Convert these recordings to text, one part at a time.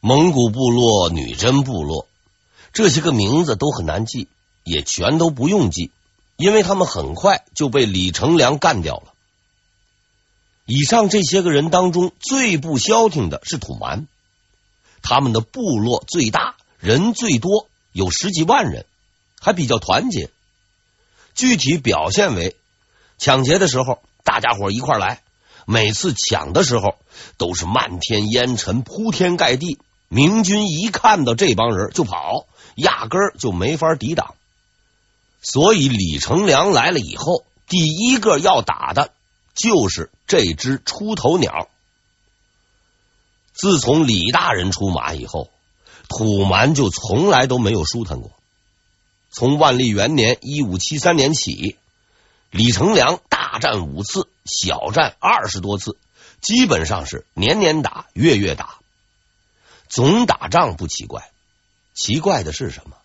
蒙古部落、女真部落，这些个名字都很难记，也全都不用记，因为他们很快就被李成梁干掉了。以上这些个人当中，最不消停的是土蛮，他们的部落最大，人最多，有十几万人，还比较团结。具体表现为：抢劫的时候，大家伙一块来；每次抢的时候，都是漫天烟尘，铺天盖地。明军一看到这帮人就跑，压根儿就没法抵挡。所以李成梁来了以后，第一个要打的。就是这只出头鸟。自从李大人出马以后，土蛮就从来都没有舒坦过。从万历元年（一五七三年）起，李成梁大战五次，小战二十多次，基本上是年年打，月月打。总打仗不奇怪，奇怪的是什么？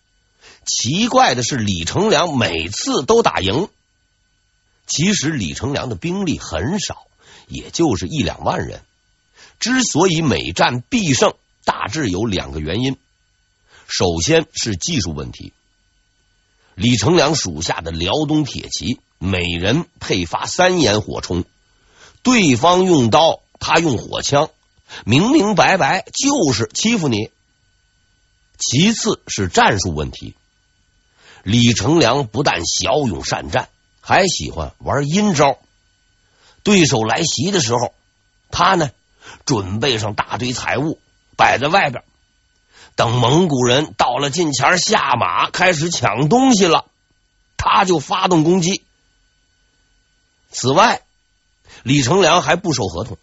奇怪的是李成梁每次都打赢。其实李成梁的兵力很少，也就是一两万人。之所以每战必胜，大致有两个原因。首先是技术问题，李成梁属下的辽东铁骑每人配发三眼火铳，对方用刀，他用火枪，明明白白就是欺负你。其次是战术问题，李成梁不但骁勇善战。还喜欢玩阴招，对手来袭的时候，他呢准备上大堆财物摆在外边，等蒙古人到了近前下马开始抢东西了，他就发动攻击。此外，李成梁还不守合同，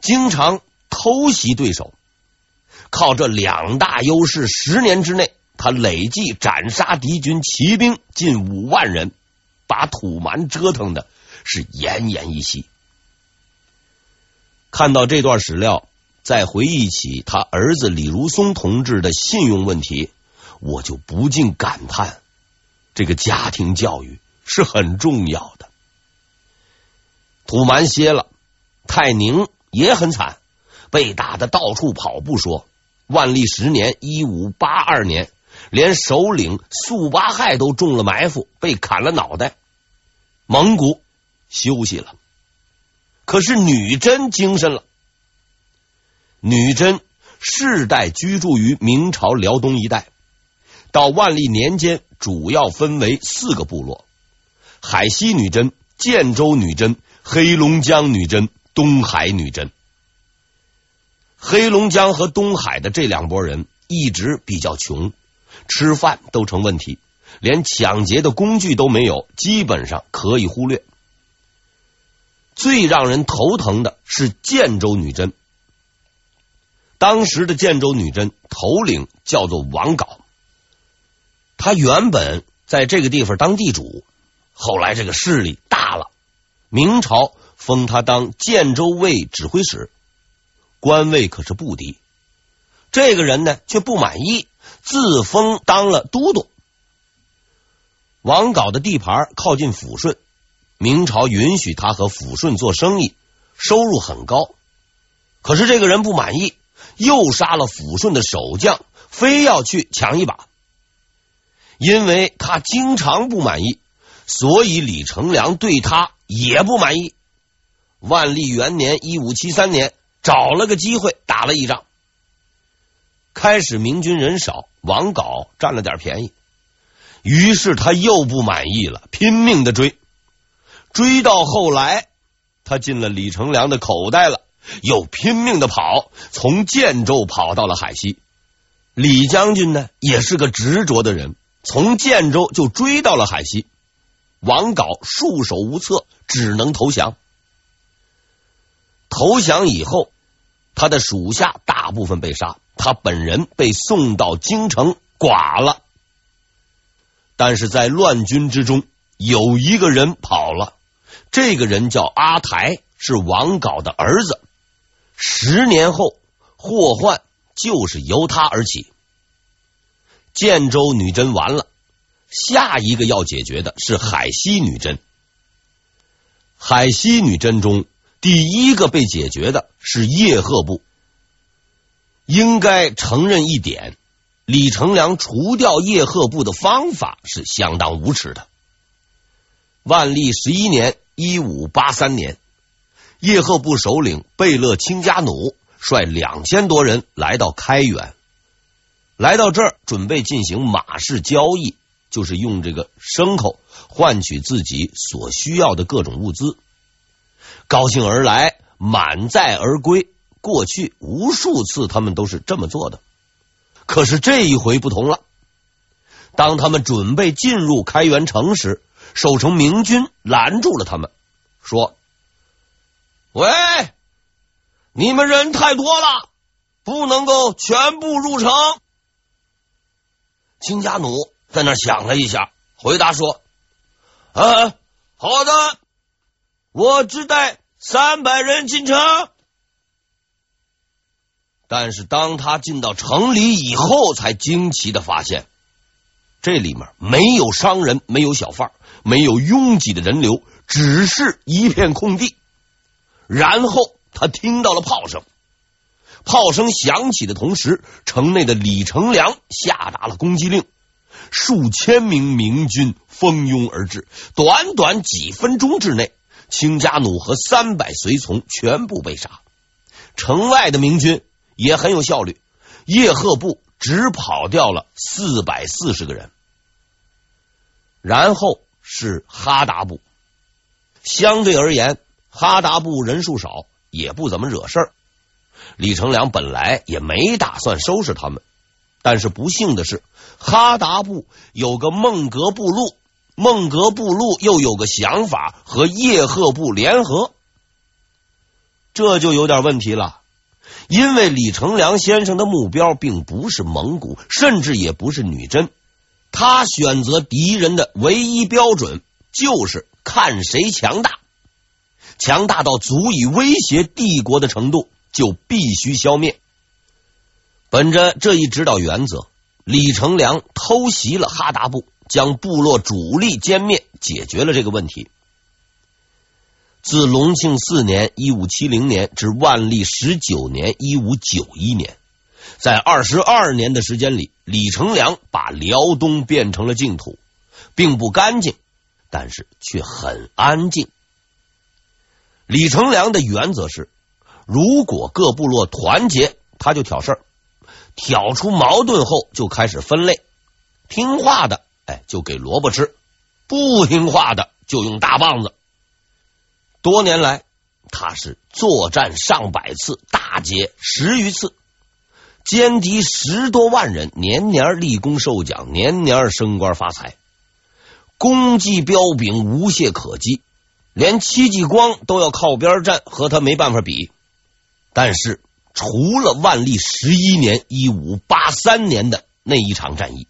经常偷袭对手，靠这两大优势，十年之内他累计斩杀敌军骑兵近五万人。把土蛮折腾的是奄奄一息。看到这段史料，再回忆起他儿子李如松同志的信用问题，我就不禁感叹：这个家庭教育是很重要的。土蛮歇了，泰宁也很惨，被打的到处跑不说。万历十年（一五八二年）。连首领速八害都中了埋伏，被砍了脑袋。蒙古休息了，可是女真精神了。女真世代居住于明朝辽东一带，到万历年间，主要分为四个部落：海西女真、建州女真、黑龙江女真、东海女真。黑龙江和东海的这两拨人一直比较穷。吃饭都成问题，连抢劫的工具都没有，基本上可以忽略。最让人头疼的是建州女真，当时的建州女真头领叫做王杲，他原本在这个地方当地主，后来这个势力大了，明朝封他当建州卫指挥使，官位可是不低。这个人呢，却不满意。自封当了都督。王杲的地盘靠近抚顺，明朝允许他和抚顺做生意，收入很高。可是这个人不满意，又杀了抚顺的守将，非要去抢一把。因为他经常不满意，所以李成梁对他也不满意。万历元年（一五七三年），找了个机会打了一仗。开始明军人少，王杲占了点便宜，于是他又不满意了，拼命的追，追到后来，他进了李成梁的口袋了，又拼命的跑，从建州跑到了海西。李将军呢，也是个执着的人，从建州就追到了海西。王杲束手无策，只能投降。投降以后，他的属下大部分被杀。他本人被送到京城剐了，但是在乱军之中有一个人跑了，这个人叫阿台，是王杲的儿子。十年后，祸患就是由他而起。建州女真完了，下一个要解决的是海西女真。海西女真中，第一个被解决的是叶赫部。应该承认一点，李成梁除掉叶赫部的方法是相当无耻的。万历十一年（一五八三年），叶赫部首领贝勒清家努率两千多人来到开原，来到这儿准备进行马市交易，就是用这个牲口换取自己所需要的各种物资。高兴而来，满载而归。过去无数次，他们都是这么做的。可是这一回不同了。当他们准备进入开元城时，守城明军拦住了他们，说：“喂，你们人太多了，不能够全部入城。”清家奴在那想了一下，回答说：“啊，好的，我只带三百人进城。”但是当他进到城里以后，才惊奇的发现，这里面没有商人，没有小贩，没有拥挤的人流，只是一片空地。然后他听到了炮声，炮声响起的同时，城内的李成梁下达了攻击令，数千名明军蜂拥而至，短短几分钟之内，清家弩和三百随从全部被杀，城外的明军。也很有效率，叶赫部只跑掉了四百四十个人，然后是哈达部。相对而言，哈达部人数少，也不怎么惹事儿。李成梁本来也没打算收拾他们，但是不幸的是，哈达部有个孟格部落，孟格部落又有个想法和叶赫部联合，这就有点问题了。因为李成梁先生的目标并不是蒙古，甚至也不是女真，他选择敌人的唯一标准就是看谁强大，强大到足以威胁帝国的程度，就必须消灭。本着这一指导原则，李成梁偷袭了哈达部，将部落主力歼灭，解决了这个问题。自隆庆四年（一五七零年）至万历十九年（一五九一年），在二十二年的时间里，李成梁把辽东变成了净土，并不干净，但是却很安静。李成梁的原则是：如果各部落团结，他就挑事儿；挑出矛盾后，就开始分类。听话的，哎，就给萝卜吃；不听话的，就用大棒子。多年来，他是作战上百次，大劫十余次，歼敌十多万人，年年立功受奖，年年升官发财，功绩彪炳，无懈可击。连戚继光都要靠边站，和他没办法比。但是，除了万历十一年（一五八三年）的那一场战役，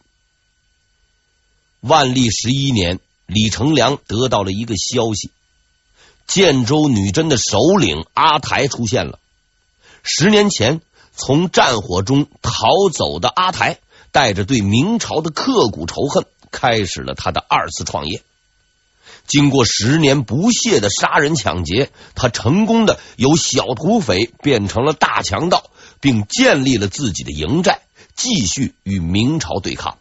万历十一年，李成梁得到了一个消息。建州女真的首领阿台出现了。十年前从战火中逃走的阿台，带着对明朝的刻骨仇恨，开始了他的二次创业。经过十年不懈的杀人抢劫，他成功的由小土匪变成了大强盗，并建立了自己的营寨，继续与明朝对抗。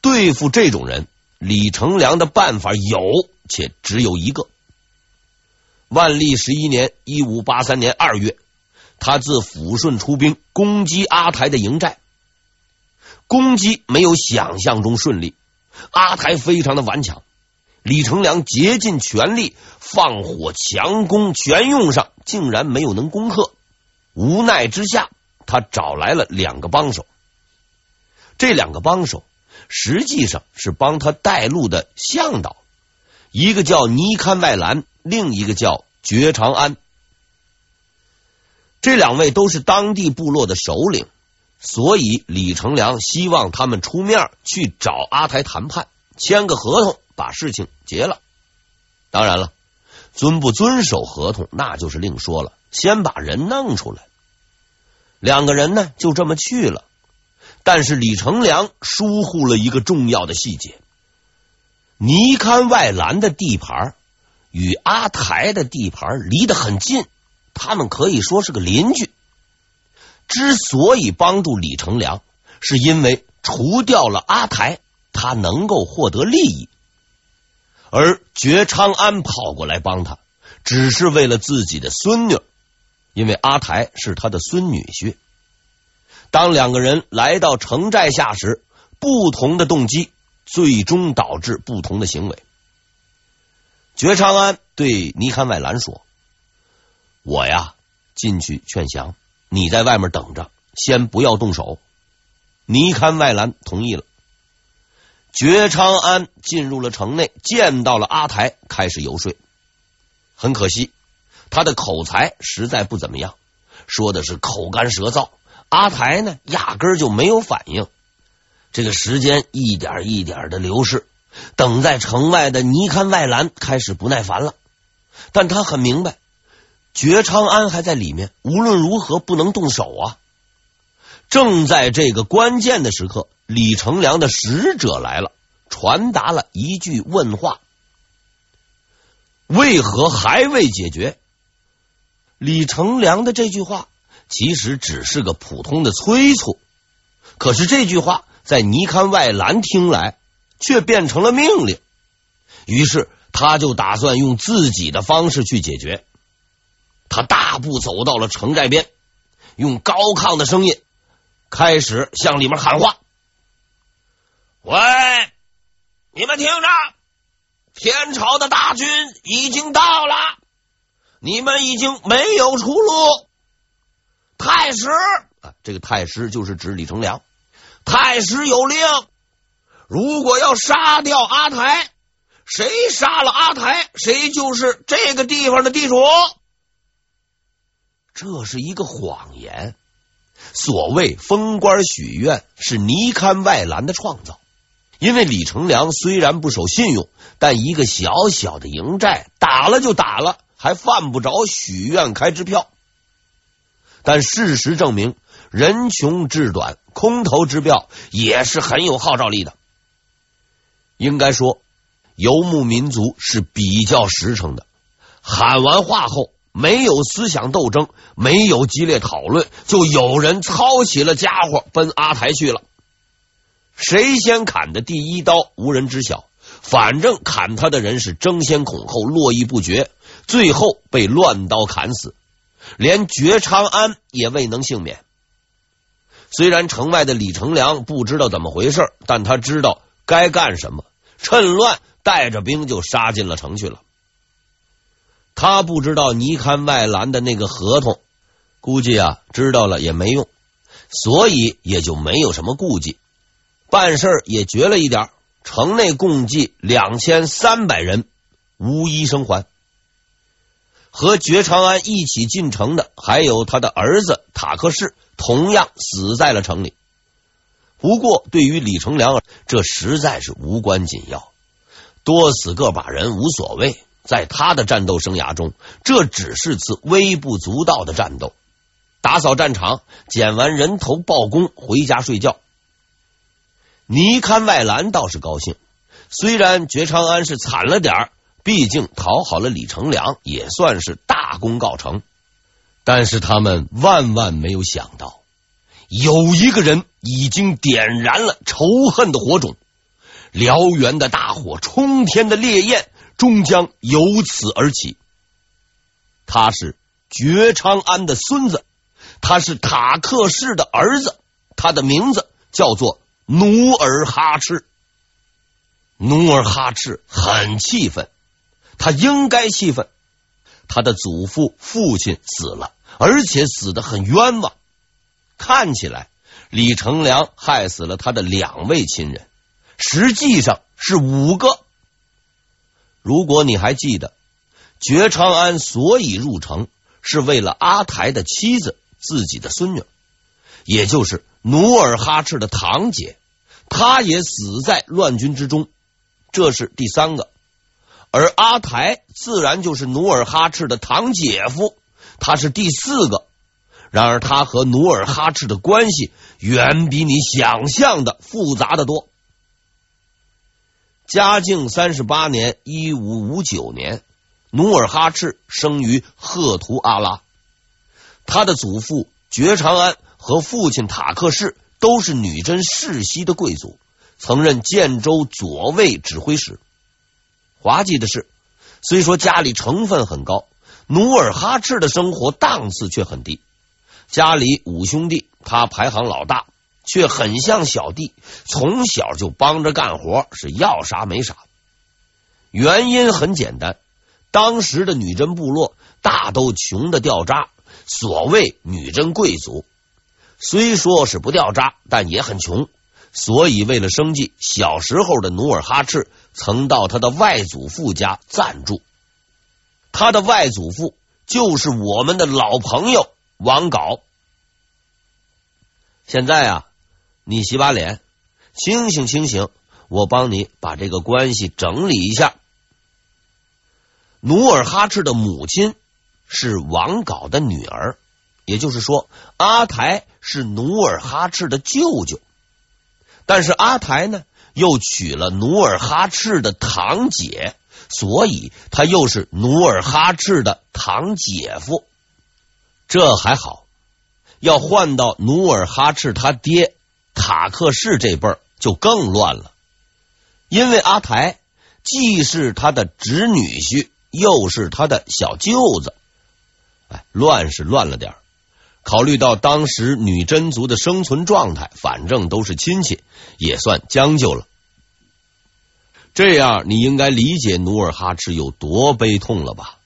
对付这种人，李成梁的办法有，且只有一个。万历十一年（一五八三年）二月，他自抚顺出兵攻击阿台的营寨。攻击没有想象中顺利，阿台非常的顽强。李成梁竭尽全力放火强攻，全用上，竟然没有能攻克。无奈之下，他找来了两个帮手。这两个帮手实际上是帮他带路的向导，一个叫尼堪外兰。另一个叫觉长安，这两位都是当地部落的首领，所以李成梁希望他们出面去找阿台谈判，签个合同，把事情结了。当然了，遵不遵守合同那就是另说了，先把人弄出来。两个人呢就这么去了，但是李成梁疏忽了一个重要的细节：尼堪外兰的地盘。与阿台的地盘离得很近，他们可以说是个邻居。之所以帮助李成梁，是因为除掉了阿台，他能够获得利益；而觉昌安跑过来帮他，只是为了自己的孙女，因为阿台是他的孙女婿。当两个人来到城寨下时，不同的动机最终导致不同的行为。觉昌安对尼堪外兰说：“我呀，进去劝降，你在外面等着，先不要动手。”尼堪外兰同意了。觉昌安进入了城内，见到了阿台，开始游说。很可惜，他的口才实在不怎么样，说的是口干舌燥。阿台呢，压根儿就没有反应。这个时间一点一点的流逝，等在城外的尼堪外兰开始不耐烦了。但他很明白，觉昌安还在里面，无论如何不能动手啊。正在这个关键的时刻，李成梁的使者来了，传达了一句问话：“为何还未解决？”李成梁的这句话。其实只是个普通的催促，可是这句话在尼堪外兰听来却变成了命令。于是他就打算用自己的方式去解决。他大步走到了城寨边，用高亢的声音开始向里面喊话：“喂，你们听着，天朝的大军已经到了，你们已经没有出路。”太师啊，这个太师就是指李成梁。太师有令，如果要杀掉阿台，谁杀了阿台，谁就是这个地方的地主。这是一个谎言。所谓封官许愿，是倪堪外兰的创造。因为李成梁虽然不守信用，但一个小小的营寨打了就打了，还犯不着许愿开支票。但事实证明，人穷志短，空头支票也是很有号召力的。应该说，游牧民族是比较实诚的。喊完话后，没有思想斗争，没有激烈讨论，就有人操起了家伙奔阿台去了。谁先砍的第一刀，无人知晓。反正砍他的人是争先恐后，络绎不绝，最后被乱刀砍死。连觉昌安也未能幸免。虽然城外的李成梁不知道怎么回事，但他知道该干什么，趁乱带着兵就杀进了城去了。他不知道尼堪外兰的那个合同，估计啊知道了也没用，所以也就没有什么顾忌，办事也绝了一点。城内共计两千三百人，无一生还。和觉长安一起进城的还有他的儿子塔克士，同样死在了城里。不过，对于李成梁，这实在是无关紧要，多死个把人无所谓。在他的战斗生涯中，这只是次微不足道的战斗。打扫战场，捡完人头，报功，回家睡觉。倪堪外兰倒是高兴，虽然觉昌安是惨了点儿。毕竟讨好了李成梁，也算是大功告成。但是他们万万没有想到，有一个人已经点燃了仇恨的火种，燎原的大火，冲天的烈焰，终将由此而起。他是觉昌安的孙子，他是塔克氏的儿子，他的名字叫做努尔哈赤。努尔哈赤很气愤。他应该气愤，他的祖父、父亲死了，而且死的很冤枉。看起来李成梁害死了他的两位亲人，实际上是五个。如果你还记得，觉昌安所以入城，是为了阿台的妻子，自己的孙女，也就是努尔哈赤的堂姐，她也死在乱军之中。这是第三个。而阿台自然就是努尔哈赤的堂姐夫，他是第四个。然而，他和努尔哈赤的关系远比你想象的复杂的多。嘉靖三十八年（一五五九年），努尔哈赤生于赫图阿拉，他的祖父觉长安和父亲塔克氏都是女真世袭的贵族，曾任建州左卫指挥使。滑稽的是，虽说家里成分很高，努尔哈赤的生活档次却很低。家里五兄弟，他排行老大，却很像小弟，从小就帮着干活，是要啥没啥。原因很简单，当时的女真部落大都穷的掉渣，所谓女真贵族，虽说是不掉渣，但也很穷。所以为了生计，小时候的努尔哈赤曾到他的外祖父家暂住。他的外祖父就是我们的老朋友王杲。现在啊，你洗把脸，清醒清醒，我帮你把这个关系整理一下。努尔哈赤的母亲是王杲的女儿，也就是说，阿台是努尔哈赤的舅舅。但是阿台呢，又娶了努尔哈赤的堂姐，所以他又是努尔哈赤的堂姐夫。这还好，要换到努尔哈赤他爹塔克氏这辈儿就更乱了，因为阿台既是他的侄女婿，又是他的小舅子。哎，乱是乱了点。考虑到当时女真族的生存状态，反正都是亲戚，也算将就了。这样你应该理解努尔哈赤有多悲痛了吧？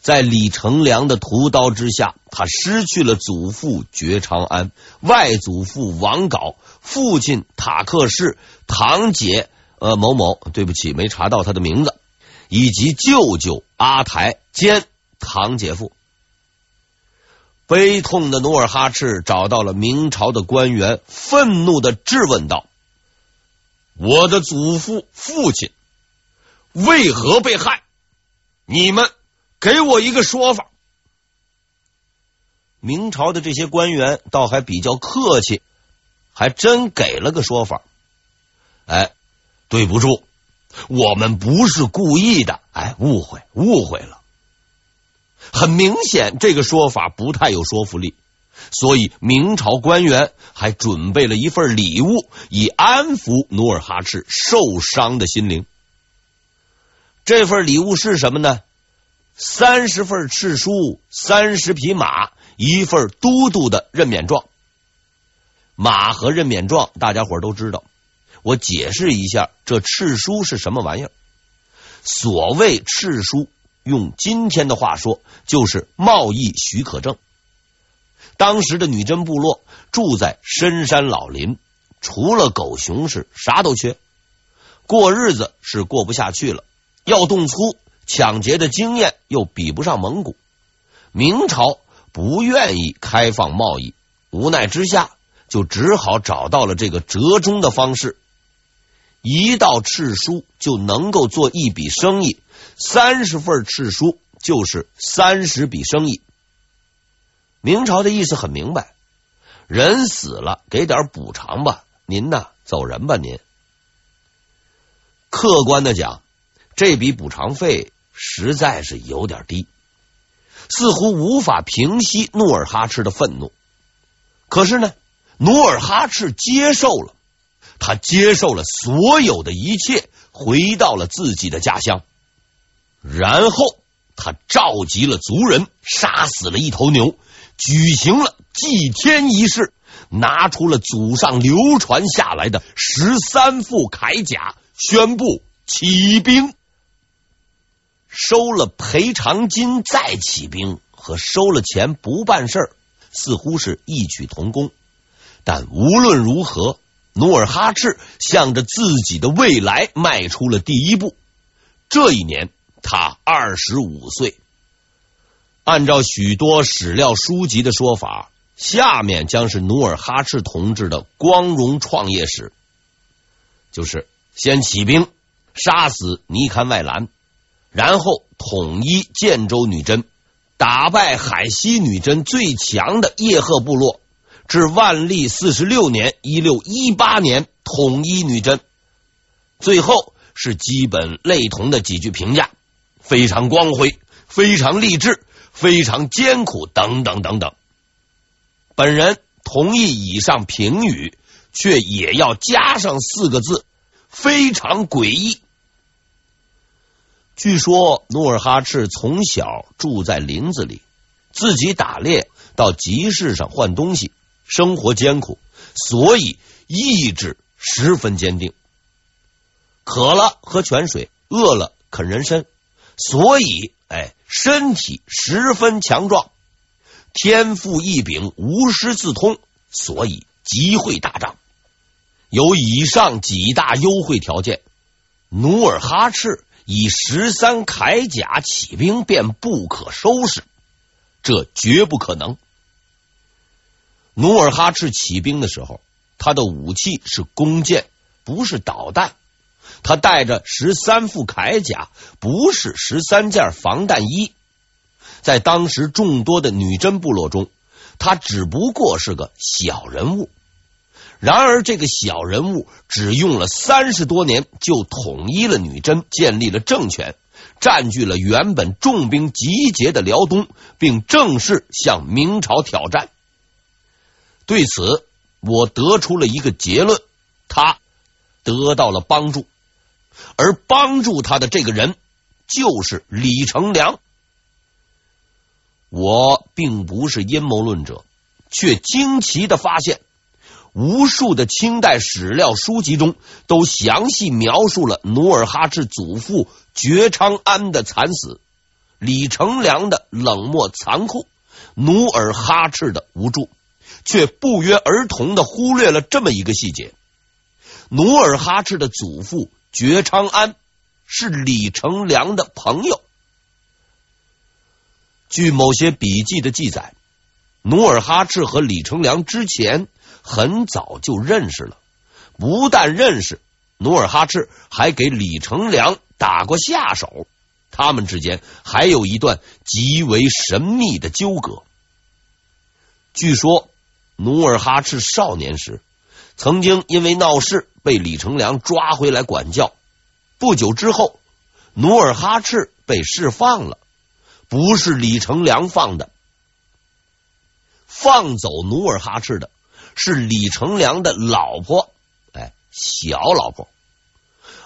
在李成梁的屠刀之下，他失去了祖父觉长安、外祖父王杲、父亲塔克氏、堂姐呃某某，对不起，没查到他的名字，以及舅舅阿台兼堂姐夫。悲痛的努尔哈赤找到了明朝的官员，愤怒的质问道：“我的祖父、父亲为何被害？你们给我一个说法。”明朝的这些官员倒还比较客气，还真给了个说法。哎，对不住，我们不是故意的，哎，误会，误会了。很明显，这个说法不太有说服力，所以明朝官员还准备了一份礼物，以安抚努尔哈赤受伤的心灵。这份礼物是什么呢？三十份敕书，三十匹马，一份都督的任免状。马和任免状，大家伙都知道。我解释一下，这敕书是什么玩意儿？所谓敕书。用今天的话说，就是贸易许可证。当时的女真部落住在深山老林，除了狗熊是啥都缺，过日子是过不下去了。要动粗抢劫的经验又比不上蒙古，明朝不愿意开放贸易，无奈之下就只好找到了这个折中的方式。一道敕书就能够做一笔生意。三十份敕书就是三十笔生意。明朝的意思很明白，人死了给点补偿吧，您呢走人吧您。客观的讲，这笔补偿费实在是有点低，似乎无法平息努尔哈赤的愤怒。可是呢，努尔哈赤接受了，他接受了所有的一切，回到了自己的家乡。然后他召集了族人，杀死了一头牛，举行了祭天仪式，拿出了祖上流传下来的十三副铠甲，宣布起兵。收了赔偿金再起兵，和收了钱不办事儿，似乎是异曲同工。但无论如何，努尔哈赤向着自己的未来迈出了第一步。这一年。他二十五岁，按照许多史料书籍的说法，下面将是努尔哈赤同志的光荣创业史，就是先起兵杀死尼堪外兰，然后统一建州女真，打败海西女真最强的叶赫部落，至万历四十六年（一六一八年）统一女真，最后是基本类同的几句评价。非常光辉，非常励志，非常艰苦，等等等等。本人同意以上评语，却也要加上四个字：非常诡异。据说努尔哈赤从小住在林子里，自己打猎，到集市上换东西，生活艰苦，所以意志十分坚定。渴了喝泉水，饿了啃人参，所以哎，身体十分强壮。天赋异禀，无师自通，所以极会打仗。有以上几大优惠条件，努尔哈赤以十三铠甲起兵便不可收拾，这绝不可能。努尔哈赤起兵的时候，他的武器是弓箭，不是导弹。他带着十三副铠甲，不是十三件防弹衣。在当时众多的女真部落中，他只不过是个小人物。然而，这个小人物只用了三十多年，就统一了女真，建立了政权，占据了原本重兵集结的辽东，并正式向明朝挑战。对此，我得出了一个结论：他得到了帮助，而帮助他的这个人就是李成梁。我并不是阴谋论者，却惊奇的发现，无数的清代史料书籍中都详细描述了努尔哈赤祖父觉昌安的惨死，李成梁的冷漠残酷，努尔哈赤的无助，却不约而同的忽略了这么一个细节：努尔哈赤的祖父觉昌安是李成梁的朋友。据某些笔记的记载，努尔哈赤和李成梁之前很早就认识了，不但认识，努尔哈赤还给李成梁打过下手，他们之间还有一段极为神秘的纠葛。据说，努尔哈赤少年时曾经因为闹事被李成梁抓回来管教，不久之后，努尔哈赤被释放了。不是李成梁放的，放走努尔哈赤的是李成梁的老婆，哎，小老婆。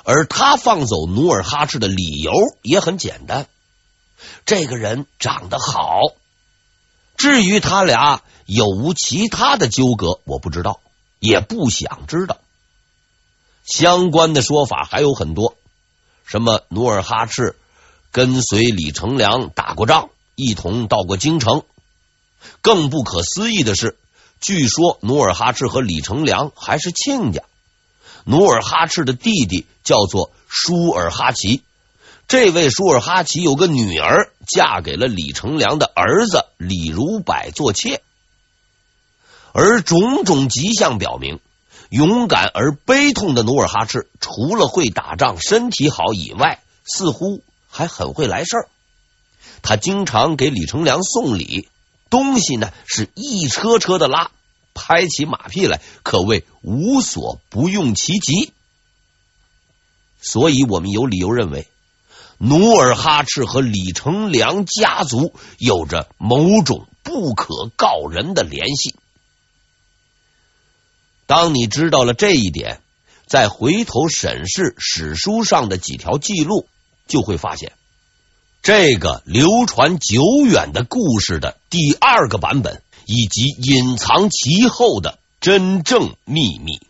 而他放走努尔哈赤的理由也很简单，这个人长得好。至于他俩有无其他的纠葛，我不知道，也不想知道。相关的说法还有很多，什么努尔哈赤。跟随李成梁打过仗，一同到过京城。更不可思议的是，据说努尔哈赤和李成梁还是亲家。努尔哈赤的弟弟叫做舒尔哈齐，这位舒尔哈齐有个女儿，嫁给了李成梁的儿子李如柏做妾。而种种迹象表明，勇敢而悲痛的努尔哈赤，除了会打仗、身体好以外，似乎。还很会来事儿，他经常给李成梁送礼，东西呢是一车车的拉，拍起马屁来可谓无所不用其极。所以我们有理由认为，努尔哈赤和李成梁家族有着某种不可告人的联系。当你知道了这一点，再回头审视史书上的几条记录。就会发现，这个流传久远的故事的第二个版本，以及隐藏其后的真正秘密。